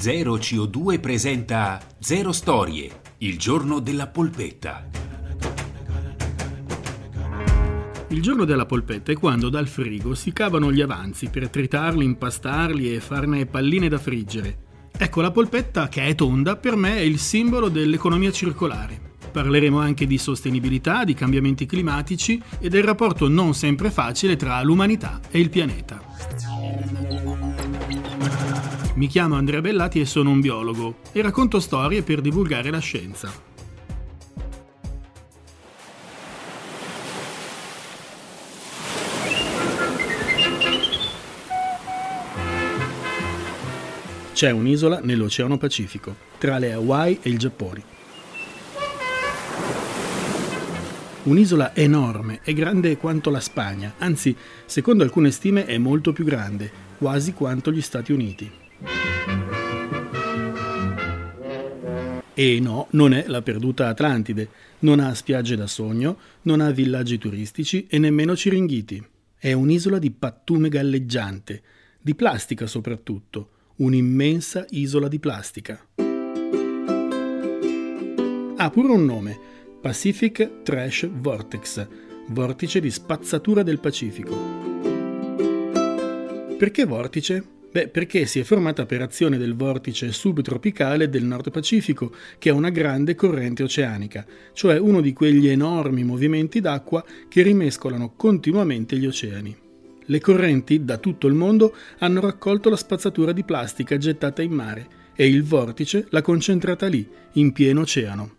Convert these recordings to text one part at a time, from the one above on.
Zero CO2 presenta Zero Storie, il giorno della polpetta. Il giorno della polpetta è quando dal frigo si cavano gli avanzi per tritarli, impastarli e farne palline da friggere. Ecco, la polpetta, che è tonda, per me è il simbolo dell'economia circolare. Parleremo anche di sostenibilità, di cambiamenti climatici e del rapporto non sempre facile tra l'umanità e il pianeta. Mi chiamo Andrea Bellati e sono un biologo e racconto storie per divulgare la scienza. C'è un'isola nell'Oceano Pacifico, tra le Hawaii e il Giappone. Un'isola enorme, è grande quanto la Spagna, anzi, secondo alcune stime è molto più grande, quasi quanto gli Stati Uniti. E no, non è la perduta Atlantide, non ha spiagge da sogno, non ha villaggi turistici e nemmeno ciringhiti. È un'isola di pattume galleggiante, di plastica soprattutto, un'immensa isola di plastica. Ha pure un nome, Pacific Trash Vortex, vortice di spazzatura del Pacifico. Perché vortice? Beh, perché si è formata per azione del vortice subtropicale del Nord Pacifico, che è una grande corrente oceanica, cioè uno di quegli enormi movimenti d'acqua che rimescolano continuamente gli oceani. Le correnti da tutto il mondo hanno raccolto la spazzatura di plastica gettata in mare e il vortice l'ha concentrata lì, in pieno oceano.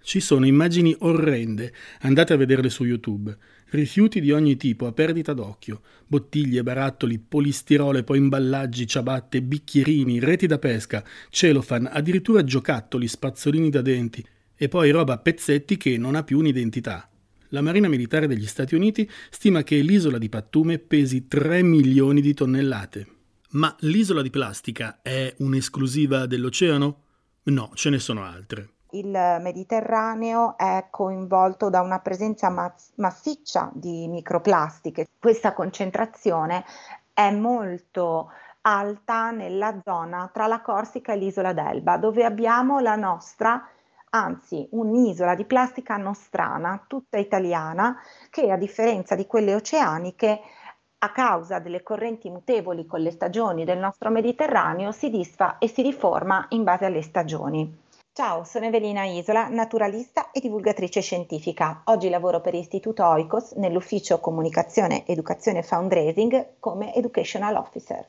Ci sono immagini orrende, andate a vederle su YouTube. Rifiuti di ogni tipo a perdita d'occhio, bottiglie, barattoli, polistirole, poi imballaggi, ciabatte, bicchierini, reti da pesca, celofan, addirittura giocattoli, spazzolini da denti e poi roba a pezzetti che non ha più un'identità. La Marina Militare degli Stati Uniti stima che l'isola di Pattume pesi 3 milioni di tonnellate. Ma l'isola di plastica è un'esclusiva dell'oceano? No, ce ne sono altre il Mediterraneo è coinvolto da una presenza mass- massiccia di microplastiche. Questa concentrazione è molto alta nella zona tra la Corsica e l'isola d'Elba, dove abbiamo la nostra anzi un'isola di plastica nostrana, tutta italiana, che a differenza di quelle oceaniche, a causa delle correnti mutevoli con le stagioni del nostro Mediterraneo, si disfa e si riforma in base alle stagioni. Ciao, sono Evelina Isola, naturalista e divulgatrice scientifica. Oggi lavoro per Istituto Oikos nell'ufficio Comunicazione, Educazione e Fundraising come Educational Officer.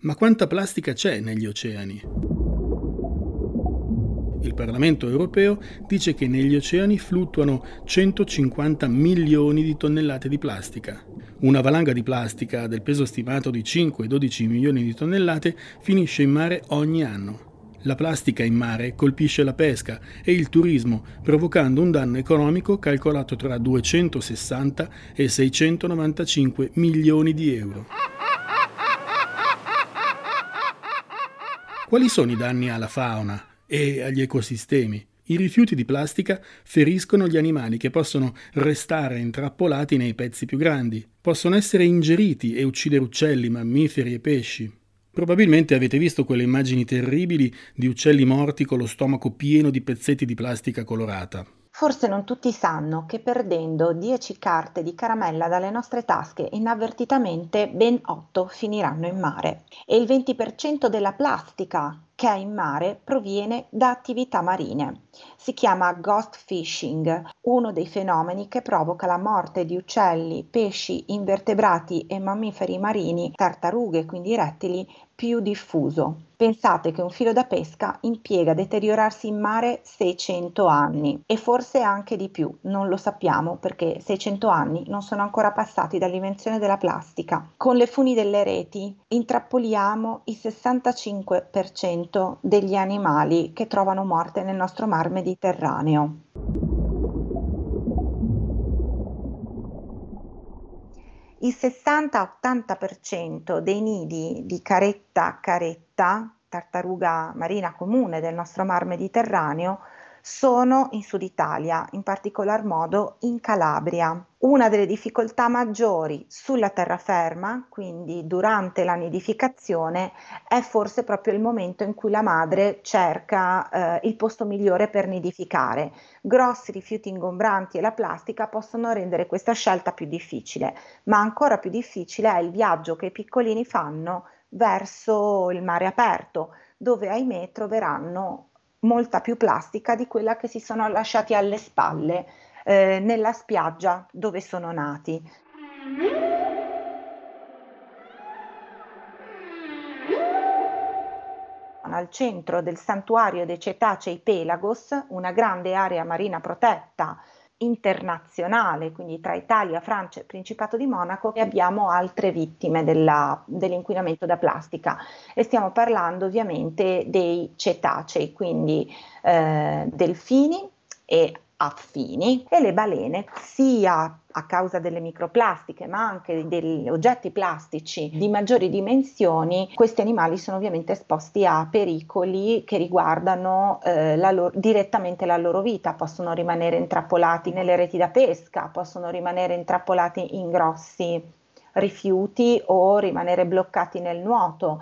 Ma quanta plastica c'è negli oceani? Il Parlamento europeo dice che negli oceani fluttuano 150 milioni di tonnellate di plastica. Una valanga di plastica del peso stimato di 5-12 milioni di tonnellate finisce in mare ogni anno. La plastica in mare colpisce la pesca e il turismo, provocando un danno economico calcolato tra 260 e 695 milioni di euro. Quali sono i danni alla fauna e agli ecosistemi? I rifiuti di plastica feriscono gli animali che possono restare intrappolati nei pezzi più grandi, possono essere ingeriti e uccidere uccelli, mammiferi e pesci. Probabilmente avete visto quelle immagini terribili di uccelli morti con lo stomaco pieno di pezzetti di plastica colorata. Forse non tutti sanno che perdendo 10 carte di caramella dalle nostre tasche inavvertitamente ben 8 finiranno in mare e il 20% della plastica che è in mare proviene da attività marine. Si chiama ghost fishing, uno dei fenomeni che provoca la morte di uccelli, pesci, invertebrati e mammiferi marini, tartarughe, quindi rettili, più diffuso. Pensate che un filo da pesca impiega a deteriorarsi in mare 600 anni e forse anche di più, non lo sappiamo perché 600 anni non sono ancora passati dall'invenzione della plastica. Con le funi delle reti intrappoliamo il 65% degli animali che trovano morte nel nostro mar Mediterraneo. Il 60-80% dei nidi di caretta caretta, tartaruga marina comune del nostro mar Mediterraneo, sono in Sud Italia, in particolar modo in Calabria. Una delle difficoltà maggiori sulla terraferma, quindi durante la nidificazione, è forse proprio il momento in cui la madre cerca eh, il posto migliore per nidificare. Grossi rifiuti ingombranti e la plastica possono rendere questa scelta più difficile, ma ancora più difficile è il viaggio che i piccolini fanno verso il mare aperto, dove ahimè troveranno molta più plastica di quella che si sono lasciati alle spalle eh, nella spiaggia dove sono nati. Al centro del santuario dei Cetacei Pelagos, una grande area marina protetta internazionale, quindi tra Italia, Francia e Principato di Monaco, e abbiamo altre vittime della, dell'inquinamento da plastica. E stiamo parlando ovviamente dei cetacei, quindi eh, delfini e affini e le balene sia a causa delle microplastiche ma anche degli oggetti plastici di maggiori dimensioni questi animali sono ovviamente esposti a pericoli che riguardano eh, la loro, direttamente la loro vita. Possono rimanere intrappolati nelle reti da pesca possono rimanere intrappolati in grossi rifiuti o rimanere bloccati nel nuoto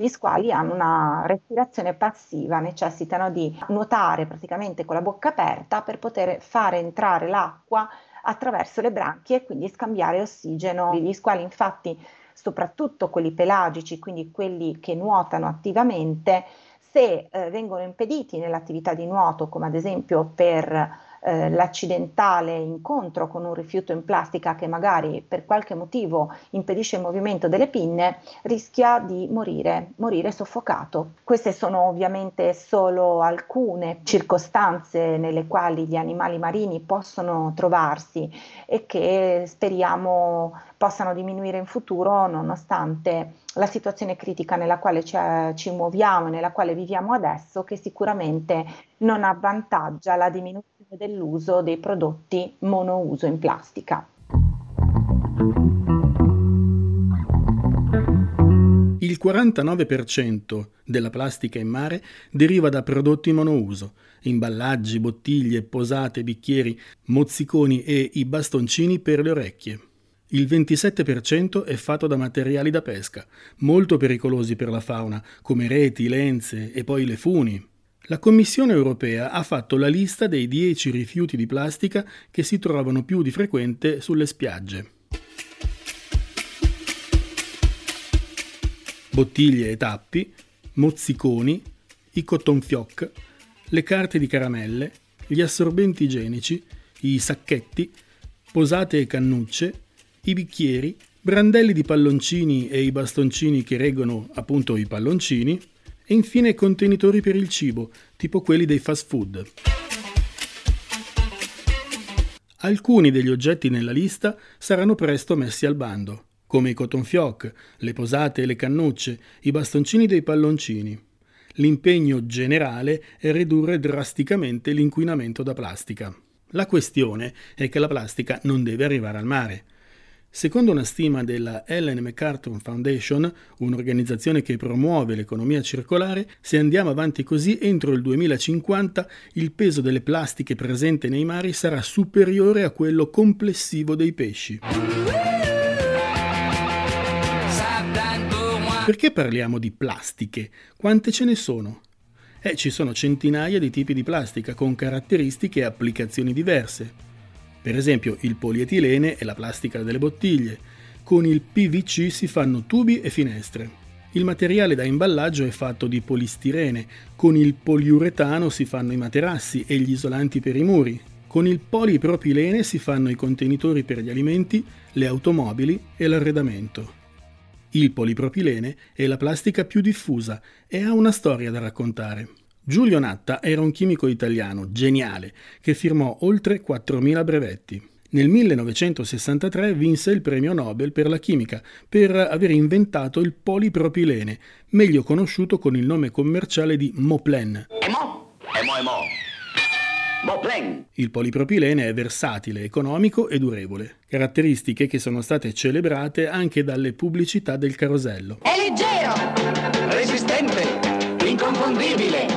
gli squali hanno una respirazione passiva, necessitano di nuotare praticamente con la bocca aperta per poter fare entrare l'acqua attraverso le branchie e quindi scambiare ossigeno. Gli squali infatti, soprattutto quelli pelagici, quindi quelli che nuotano attivamente, se eh, vengono impediti nell'attività di nuoto, come ad esempio per eh, l'accidentale incontro con un rifiuto in plastica che magari per qualche motivo impedisce il movimento delle pinne, rischia di morire, morire soffocato. Queste sono ovviamente solo alcune circostanze nelle quali gli animali marini possono trovarsi e che speriamo possano diminuire in futuro nonostante la situazione critica nella quale ci, ci muoviamo e nella quale viviamo adesso, che sicuramente non avvantaggia la diminuzione dell'uso dei prodotti monouso in plastica. Il 49% della plastica in mare deriva da prodotti monouso, imballaggi, bottiglie, posate, bicchieri, mozziconi e i bastoncini per le orecchie. Il 27% è fatto da materiali da pesca, molto pericolosi per la fauna, come reti, lenze e poi le funi. La Commissione europea ha fatto la lista dei 10 rifiuti di plastica che si trovano più di frequente sulle spiagge. Bottiglie e tappi, mozziconi, i cotton fioc, le carte di caramelle, gli assorbenti igienici, i sacchetti, posate e cannucce, i bicchieri, brandelli di palloncini e i bastoncini che reggono appunto i palloncini e infine contenitori per il cibo, tipo quelli dei fast food. Alcuni degli oggetti nella lista saranno presto messi al bando, come i cotton fioc, le posate e le cannucce, i bastoncini dei palloncini. L'impegno generale è ridurre drasticamente l'inquinamento da plastica. La questione è che la plastica non deve arrivare al mare. Secondo una stima della Ellen MacArthur Foundation, un'organizzazione che promuove l'economia circolare, se andiamo avanti così, entro il 2050 il peso delle plastiche presente nei mari sarà superiore a quello complessivo dei pesci. Perché parliamo di plastiche? Quante ce ne sono? Eh, ci sono centinaia di tipi di plastica con caratteristiche e applicazioni diverse. Per esempio il polietilene e la plastica delle bottiglie. Con il PVC si fanno tubi e finestre. Il materiale da imballaggio è fatto di polistirene, con il poliuretano si fanno i materassi e gli isolanti per i muri, con il polipropilene si fanno i contenitori per gli alimenti, le automobili e l'arredamento. Il polipropilene è la plastica più diffusa e ha una storia da raccontare. Giulio Natta era un chimico italiano geniale che firmò oltre 4.000 brevetti. Nel 1963 vinse il premio Nobel per la chimica per aver inventato il polipropilene, meglio conosciuto con il nome commerciale di Moplen. Emo? Emo, emo. Moplen. Il polipropilene è versatile, economico e durevole, caratteristiche che sono state celebrate anche dalle pubblicità del carosello. È leggero, resistente inconfondibile, inconfondibile,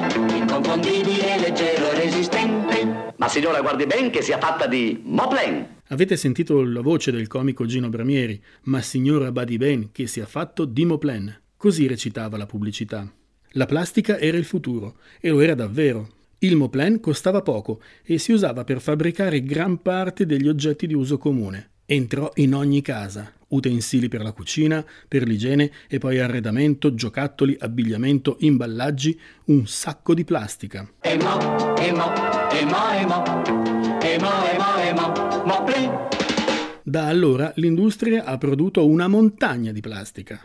Ma signora guardi ben che sia fatta di Moplen. Avete sentito la voce del comico Gino Bramieri, ma signora badi ben che sia fatto di Moplen. Così recitava la pubblicità. La plastica era il futuro, e lo era davvero. Il Moplen costava poco e si usava per fabbricare gran parte degli oggetti di uso comune. Entrò in ogni casa, utensili per la cucina, per l'igiene e poi arredamento, giocattoli, abbigliamento, imballaggi, un sacco di plastica. Emo, emo, emo. Da allora l'industria ha prodotto una montagna di plastica.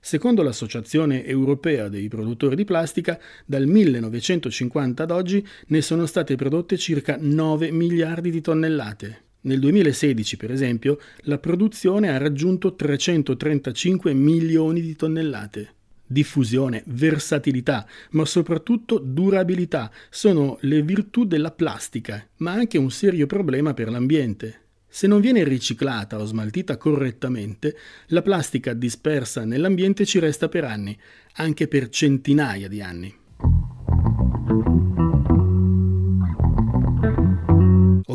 Secondo l'Associazione Europea dei Produttori di Plastica, dal 1950 ad oggi ne sono state prodotte circa 9 miliardi di tonnellate. Nel 2016, per esempio, la produzione ha raggiunto 335 milioni di tonnellate. Diffusione, versatilità, ma soprattutto durabilità sono le virtù della plastica, ma anche un serio problema per l'ambiente. Se non viene riciclata o smaltita correttamente, la plastica dispersa nell'ambiente ci resta per anni, anche per centinaia di anni.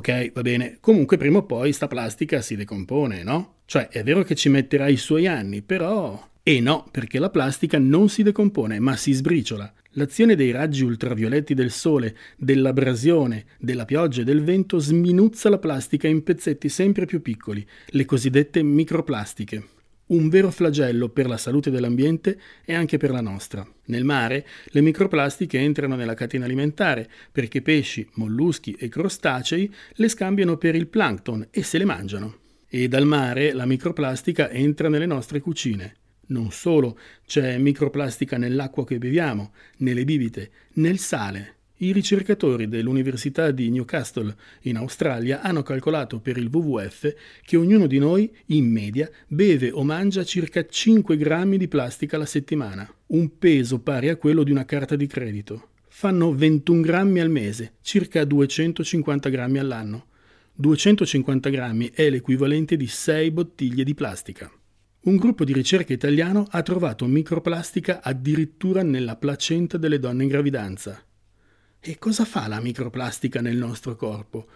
Ok, va bene. Comunque prima o poi sta plastica si decompone, no? Cioè, è vero che ci metterà i suoi anni, però... E no, perché la plastica non si decompone, ma si sbriciola. L'azione dei raggi ultravioletti del sole, dell'abrasione, della pioggia e del vento sminuzza la plastica in pezzetti sempre più piccoli, le cosiddette microplastiche. Un vero flagello per la salute dell'ambiente e anche per la nostra. Nel mare le microplastiche entrano nella catena alimentare perché pesci, molluschi e crostacei le scambiano per il plankton e se le mangiano. E dal mare la microplastica entra nelle nostre cucine. Non solo, c'è microplastica nell'acqua che beviamo, nelle bibite, nel sale. I ricercatori dell'Università di Newcastle in Australia hanno calcolato per il WWF che ognuno di noi, in media, beve o mangia circa 5 grammi di plastica alla settimana, un peso pari a quello di una carta di credito. Fanno 21 grammi al mese, circa 250 grammi all'anno. 250 grammi è l'equivalente di 6 bottiglie di plastica. Un gruppo di ricerca italiano ha trovato microplastica addirittura nella placenta delle donne in gravidanza. E cosa fa la microplastica nel nostro corpo?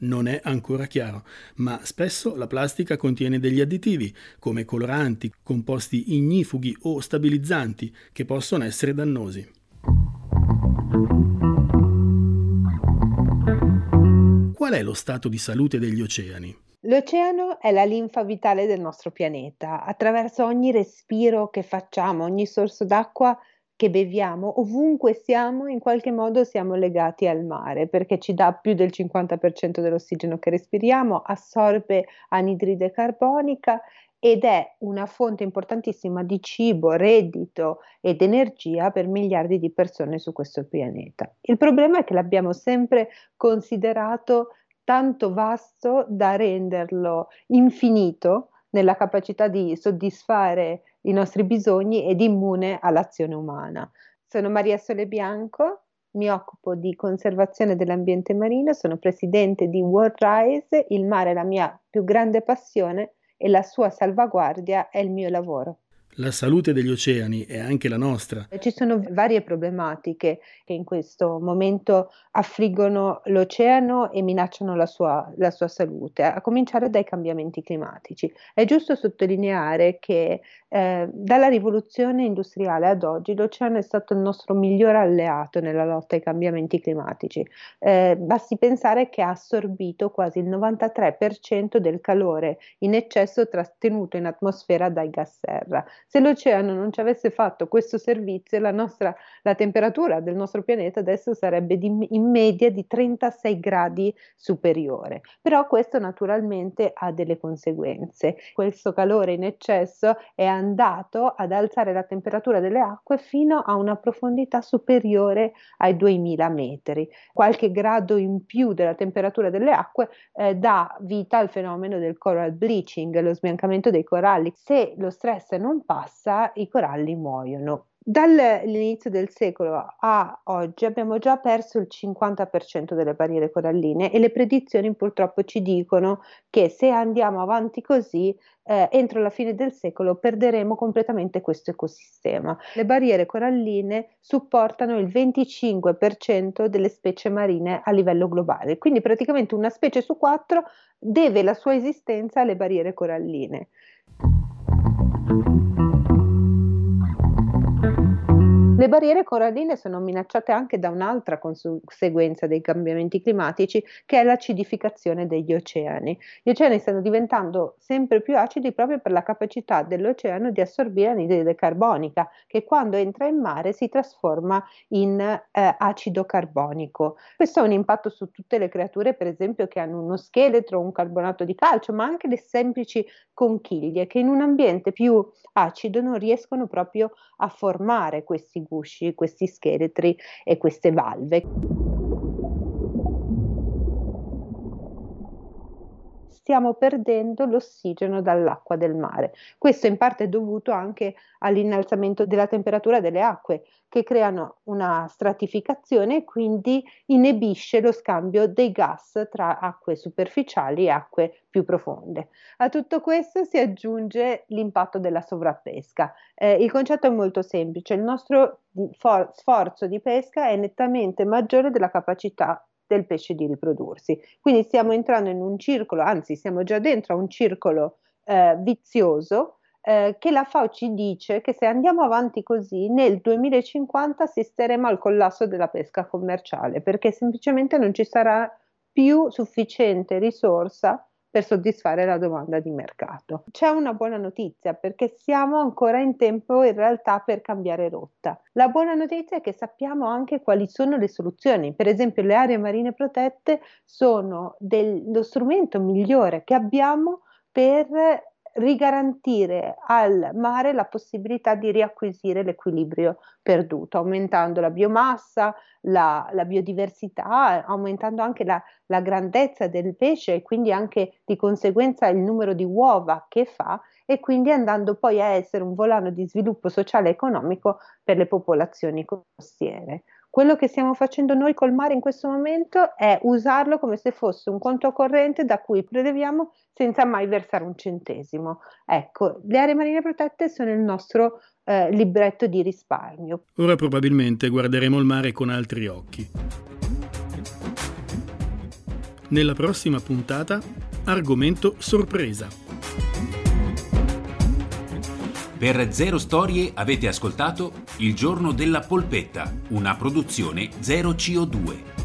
Non è ancora chiaro, ma spesso la plastica contiene degli additivi, come coloranti, composti ignifughi o stabilizzanti, che possono essere dannosi. Qual è lo stato di salute degli oceani? L'oceano è la linfa vitale del nostro pianeta. Attraverso ogni respiro che facciamo, ogni sorso d'acqua che beviamo, ovunque siamo, in qualche modo siamo legati al mare perché ci dà più del 50% dell'ossigeno che respiriamo, assorbe anidride carbonica ed è una fonte importantissima di cibo, reddito ed energia per miliardi di persone su questo pianeta. Il problema è che l'abbiamo sempre considerato tanto vasto da renderlo infinito nella capacità di soddisfare i nostri bisogni ed immune all'azione umana. Sono Maria Sole Bianco, mi occupo di conservazione dell'ambiente marino, sono presidente di World Rise, il mare è la mia più grande passione e la sua salvaguardia è il mio lavoro. La salute degli oceani è anche la nostra. Ci sono varie problematiche che in questo momento affliggono l'oceano e minacciano la sua, la sua salute, a cominciare dai cambiamenti climatici. È giusto sottolineare che eh, dalla rivoluzione industriale ad oggi l'oceano è stato il nostro miglior alleato nella lotta ai cambiamenti climatici. Eh, basti pensare che ha assorbito quasi il 93% del calore in eccesso trattenuto in atmosfera dai gas serra. Se l'oceano non ci avesse fatto questo servizio, la, nostra, la temperatura del nostro pianeta adesso sarebbe di, in media di 36 gradi superiore. Però questo naturalmente ha delle conseguenze. Questo calore in eccesso è andato ad alzare la temperatura delle acque fino a una profondità superiore ai 2000 metri. Qualche grado in più della temperatura delle acque eh, dà vita al fenomeno del coral bleaching, lo sbiancamento dei coralli. Se lo stress non passa, i coralli muoiono. Dall'inizio del secolo a oggi abbiamo già perso il 50% delle barriere coralline e le predizioni purtroppo ci dicono che se andiamo avanti così, eh, entro la fine del secolo perderemo completamente questo ecosistema. Le barriere coralline supportano il 25% delle specie marine a livello globale, quindi praticamente una specie su quattro deve la sua esistenza alle barriere coralline. Le barriere coralline sono minacciate anche da un'altra conseguenza dei cambiamenti climatici, che è l'acidificazione degli oceani. Gli oceani stanno diventando sempre più acidi proprio per la capacità dell'oceano di assorbire anidride carbonica, che quando entra in mare si trasforma in eh, acido carbonico. Questo ha un impatto su tutte le creature, per esempio, che hanno uno scheletro, un carbonato di calcio, ma anche le semplici conchiglie, che in un ambiente più acido non riescono proprio a formare questi gusci, questi scheletri e queste valve. Stiamo perdendo l'ossigeno dall'acqua del mare. Questo in parte è dovuto anche all'innalzamento della temperatura delle acque, che creano una stratificazione e quindi inibisce lo scambio dei gas tra acque superficiali e acque più profonde. A tutto questo si aggiunge l'impatto della sovrappesca. Eh, il concetto è molto semplice, il nostro for- sforzo di pesca è nettamente maggiore della capacità del pesce di riprodursi. Quindi stiamo entrando in un circolo, anzi siamo già dentro a un circolo eh, vizioso eh, che la FAO ci dice che se andiamo avanti così nel 2050 assisteremo al collasso della pesca commerciale perché semplicemente non ci sarà più sufficiente risorsa per soddisfare la domanda di mercato. C'è una buona notizia perché siamo ancora in tempo in realtà per cambiare rotta. La buona notizia è che sappiamo anche quali sono le soluzioni. Per esempio le aree marine protette sono del, lo strumento migliore che abbiamo per rigarantire al mare la possibilità di riacquisire l'equilibrio perduto, aumentando la biomassa, la, la biodiversità, aumentando anche la, la grandezza del pesce e quindi anche di conseguenza il numero di uova che fa e quindi andando poi a essere un volano di sviluppo sociale e economico per le popolazioni costiere. Quello che stiamo facendo noi col mare in questo momento è usarlo come se fosse un conto corrente da cui preleviamo senza mai versare un centesimo. Ecco, le aree marine protette sono il nostro eh, libretto di risparmio. Ora probabilmente guarderemo il mare con altri occhi. Nella prossima puntata, argomento sorpresa. Per Zero Storie avete ascoltato Il giorno della polpetta, una produzione Zero CO2.